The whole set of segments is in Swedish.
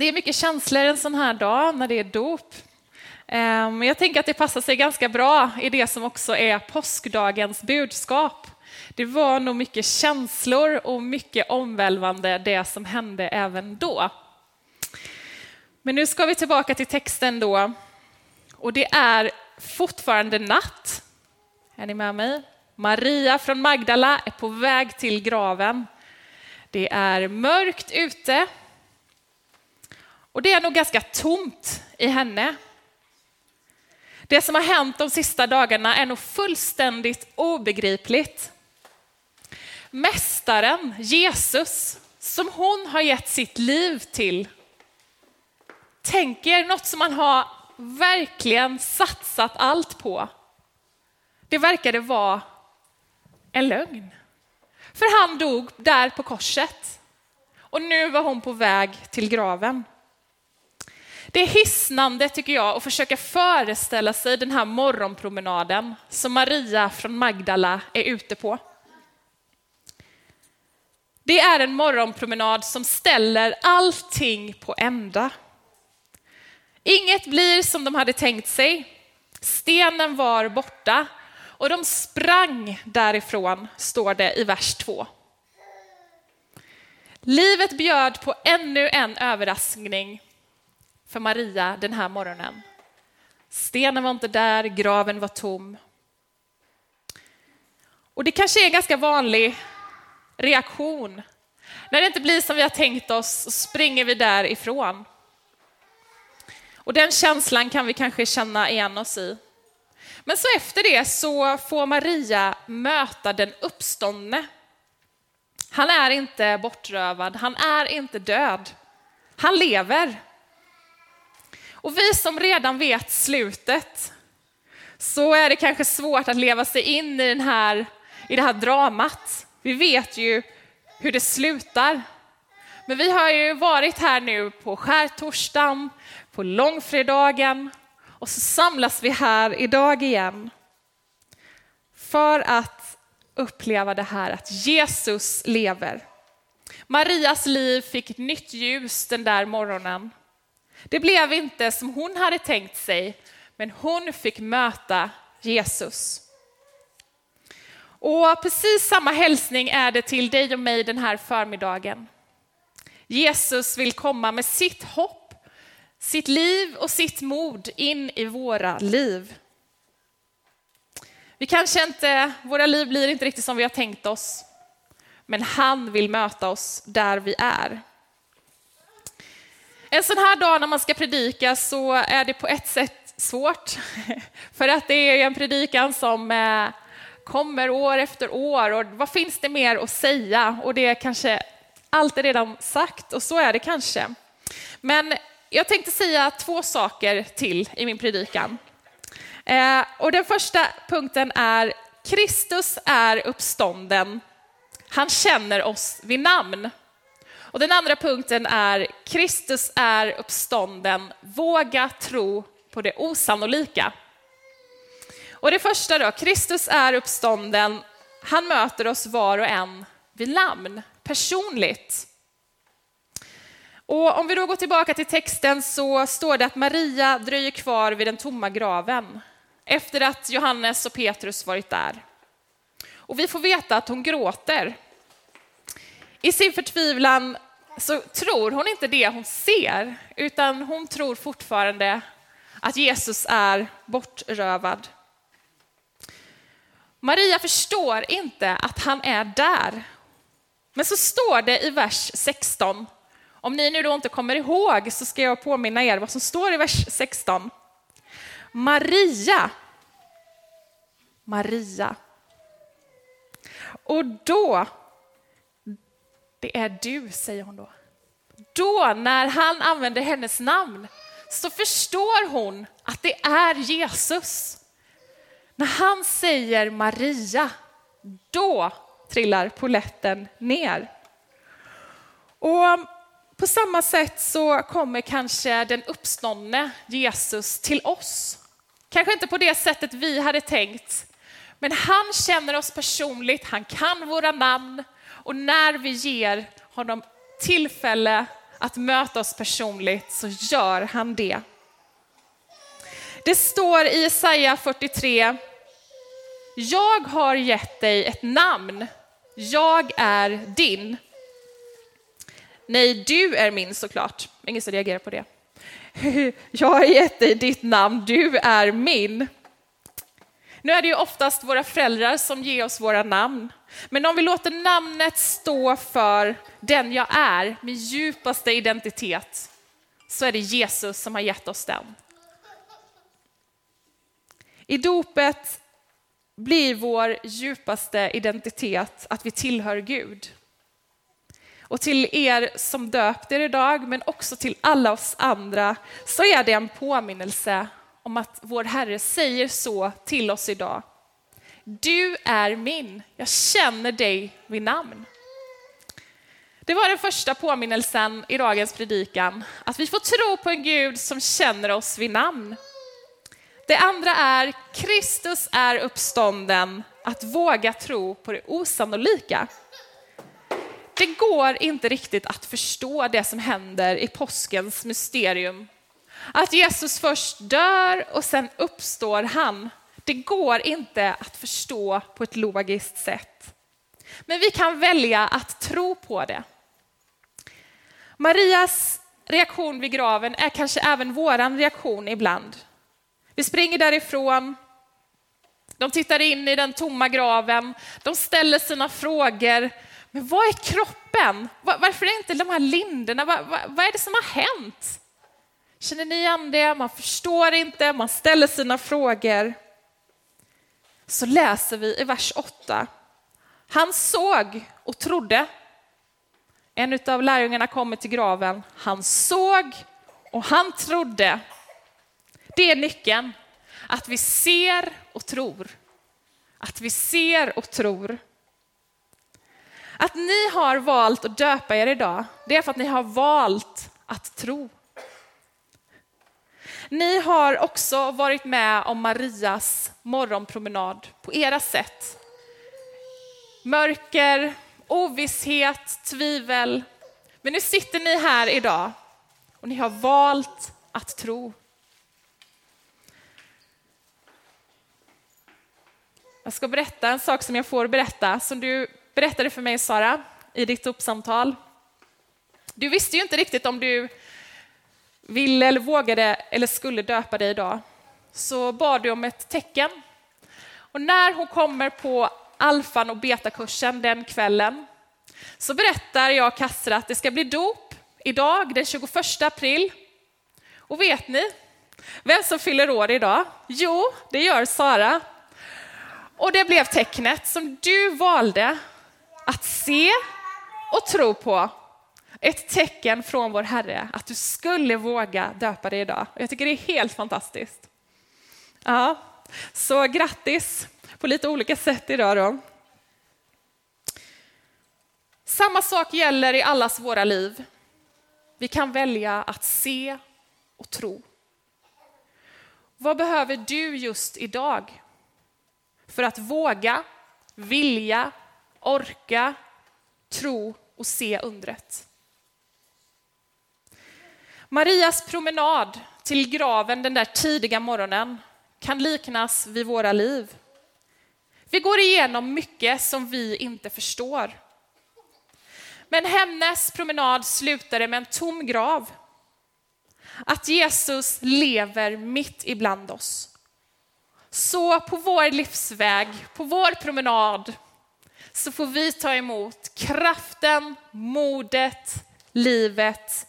Det är mycket känslor en sån här dag när det är dop. Ehm, Men jag tänker att det passar sig ganska bra i det som också är påskdagens budskap. Det var nog mycket känslor och mycket omvälvande det som hände även då. Men nu ska vi tillbaka till texten då. Och det är fortfarande natt. Är ni med mig? Maria från Magdala är på väg till graven. Det är mörkt ute. Och det är nog ganska tomt i henne. Det som har hänt de sista dagarna är nog fullständigt obegripligt. Mästaren, Jesus, som hon har gett sitt liv till. Tänker något som man har verkligen satsat allt på. Det verkade vara en lögn. För han dog där på korset. Och nu var hon på väg till graven. Det är hisnande tycker jag att försöka föreställa sig den här morgonpromenaden som Maria från Magdala är ute på. Det är en morgonpromenad som ställer allting på ända. Inget blir som de hade tänkt sig. Stenen var borta och de sprang därifrån, står det i vers 2. Livet bjöd på ännu en överraskning för Maria den här morgonen. Stenen var inte där, graven var tom. Och det kanske är en ganska vanlig reaktion. När det inte blir som vi har tänkt oss så springer vi därifrån. Och den känslan kan vi kanske känna igen oss i. Men så efter det så får Maria möta den uppståndne. Han är inte bortrövad, han är inte död. Han lever. Och vi som redan vet slutet, så är det kanske svårt att leva sig in i, den här, i det här dramat. Vi vet ju hur det slutar. Men vi har ju varit här nu på skärtorsdagen, på långfredagen och så samlas vi här idag igen för att uppleva det här att Jesus lever. Marias liv fick nytt ljus den där morgonen. Det blev inte som hon hade tänkt sig, men hon fick möta Jesus. Och precis samma hälsning är det till dig och mig den här förmiddagen. Jesus vill komma med sitt hopp, sitt liv och sitt mod in i våra liv. Vi kanske inte, våra liv blir inte riktigt som vi har tänkt oss, men han vill möta oss där vi är. En sån här dag när man ska predika så är det på ett sätt svårt, för att det är en predikan som eh, kommer år efter år och vad finns det mer att säga? Och det är kanske allt är redan sagt och så är det kanske. Men jag tänkte säga två saker till i min predikan. Eh, och den första punkten är Kristus är uppstånden. Han känner oss vid namn. Och den andra punkten är Kristus är uppstånden. Våga tro på det osannolika. Och det första då, Kristus är uppstånden. Han möter oss var och en vid namn, personligt. Och om vi då går tillbaka till texten så står det att Maria dröjer kvar vid den tomma graven efter att Johannes och Petrus varit där. Och vi får veta att hon gråter. I sin förtvivlan så tror hon inte det hon ser, utan hon tror fortfarande att Jesus är bortrövad. Maria förstår inte att han är där. Men så står det i vers 16. Om ni nu då inte kommer ihåg så ska jag påminna er vad som står i vers 16. Maria. Maria. Och då, det är du, säger hon då. Då, när han använder hennes namn, så förstår hon att det är Jesus. När han säger Maria, då trillar poletten ner. Och um, på samma sätt så kommer kanske den uppståndne Jesus till oss. Kanske inte på det sättet vi hade tänkt, men han känner oss personligt, han kan våra namn och när vi ger honom tillfälle att möta oss personligt så gör han det. Det står i Jesaja 43, jag har gett dig ett namn, jag är din. Nej, du är min såklart. Ingen som reagerar på det. Jag har gett dig ditt namn, du är min. Nu är det ju oftast våra föräldrar som ger oss våra namn. Men om vi låter namnet stå för den jag är, min djupaste identitet, så är det Jesus som har gett oss den. I dopet blir vår djupaste identitet att vi tillhör Gud. Och till er som döpt er idag, men också till alla oss andra, så är det en påminnelse om att vår Herre säger så till oss idag. Du är min, jag känner dig vid namn. Det var den första påminnelsen i dagens predikan, att vi får tro på en Gud som känner oss vid namn. Det andra är Kristus är uppstånden, att våga tro på det osannolika. Det går inte riktigt att förstå det som händer i påskens mysterium. Att Jesus först dör och sen uppstår han. Det går inte att förstå på ett logiskt sätt. Men vi kan välja att tro på det. Marias reaktion vid graven är kanske även våran reaktion ibland. Vi springer därifrån, de tittar in i den tomma graven, de ställer sina frågor. Men vad är kroppen? Varför är inte de här linderna? Vad, vad är det som har hänt? Känner ni igen det? Man förstår inte, man ställer sina frågor. Så läser vi i vers 8. Han såg och trodde. En av lärjungarna kommer till graven. Han såg och han trodde. Det är nyckeln. Att vi ser och tror. Att vi ser och tror. Att ni har valt att döpa er idag, det är för att ni har valt att tro. Ni har också varit med om Marias morgonpromenad på era sätt. Mörker, ovisshet, tvivel. Men nu sitter ni här idag och ni har valt att tro. Jag ska berätta en sak som jag får berätta, som du berättade för mig Sara i ditt uppsamtal. Du visste ju inte riktigt om du ville eller vågade eller skulle döpa dig idag. Så bad du om ett tecken. Och när hon kommer på alfan och betakursen den kvällen så berättar jag Kassra att det ska bli dop idag den 21 april. Och vet ni vem som fyller år idag? Jo, det gör Sara. Och det blev tecknet som du valde att se och tro på. Ett tecken från vår Herre att du skulle våga döpa dig idag. Jag tycker det är helt fantastiskt. Ja, så grattis på lite olika sätt idag då. Samma sak gäller i allas våra liv. Vi kan välja att se och tro. Vad behöver du just idag för att våga, vilja, orka, tro och se undret? Marias promenad till graven den där tidiga morgonen kan liknas vid våra liv. Vi går igenom mycket som vi inte förstår. Men hennes promenad slutade med en tom grav. Att Jesus lever mitt ibland oss. Så på vår livsväg, på vår promenad, så får vi ta emot kraften, modet, livet.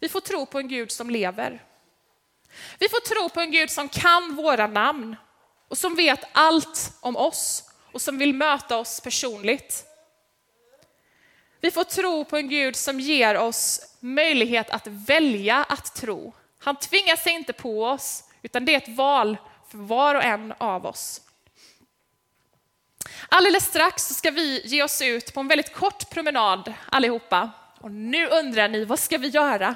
Vi får tro på en Gud som lever. Vi får tro på en Gud som kan våra namn och som vet allt om oss och som vill möta oss personligt. Vi får tro på en Gud som ger oss möjlighet att välja att tro. Han tvingar sig inte på oss, utan det är ett val för var och en av oss. Alldeles strax så ska vi ge oss ut på en väldigt kort promenad allihopa. Och nu undrar ni, vad ska vi göra?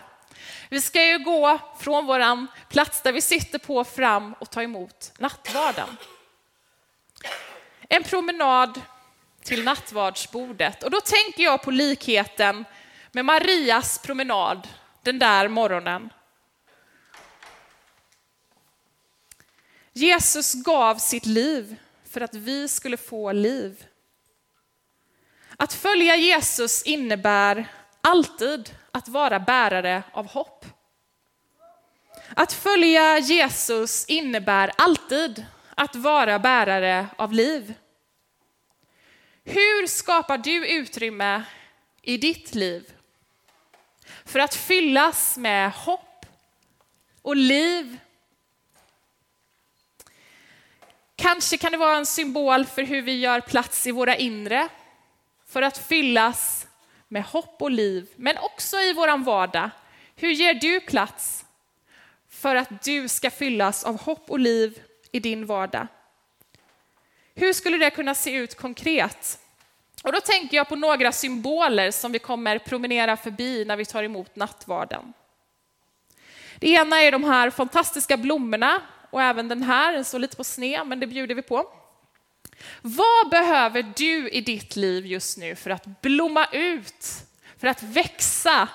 Vi ska ju gå från vår plats där vi sitter på fram och ta emot nattvarden. En promenad till nattvardsbordet. Och då tänker jag på likheten med Marias promenad den där morgonen. Jesus gav sitt liv för att vi skulle få liv. Att följa Jesus innebär alltid att vara bärare av hopp. Att följa Jesus innebär alltid att vara bärare av liv. Hur skapar du utrymme i ditt liv för att fyllas med hopp och liv? Kanske kan det vara en symbol för hur vi gör plats i våra inre för att fyllas med hopp och liv, men också i vår vardag. Hur ger du plats för att du ska fyllas av hopp och liv i din vardag? Hur skulle det kunna se ut konkret? Och då tänker jag på några symboler som vi kommer promenera förbi när vi tar emot nattvarden. Det ena är de här fantastiska blommorna och även den här, den står lite på sned, men det bjuder vi på. Vad behöver du i ditt liv just nu för att blomma ut, för att växa,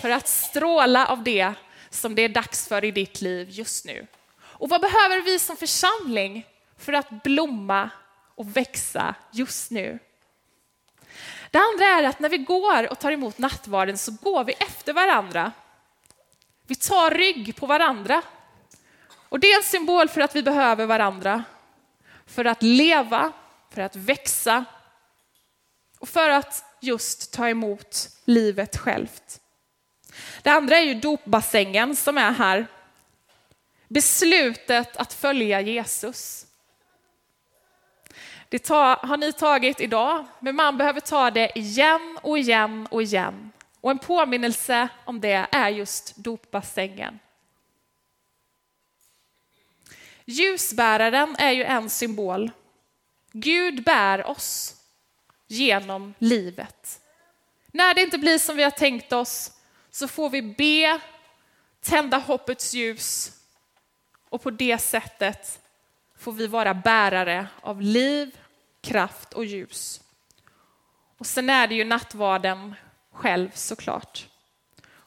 för att stråla av det som det är dags för i ditt liv just nu? Och vad behöver vi som församling för att blomma och växa just nu? Det andra är att när vi går och tar emot nattvarden så går vi efter varandra. Vi tar rygg på varandra. Och det är en symbol för att vi behöver varandra. För att leva, för att växa och för att just ta emot livet självt. Det andra är ju dopbassängen som är här. Beslutet att följa Jesus. Det tar, har ni tagit idag, men man behöver ta det igen och igen och igen. Och en påminnelse om det är just dopbassängen. Ljusbäraren är ju en symbol. Gud bär oss genom livet. När det inte blir som vi har tänkt oss så får vi be, tända hoppets ljus och på det sättet får vi vara bärare av liv, kraft och ljus. Och sen är det ju nattvarden själv såklart.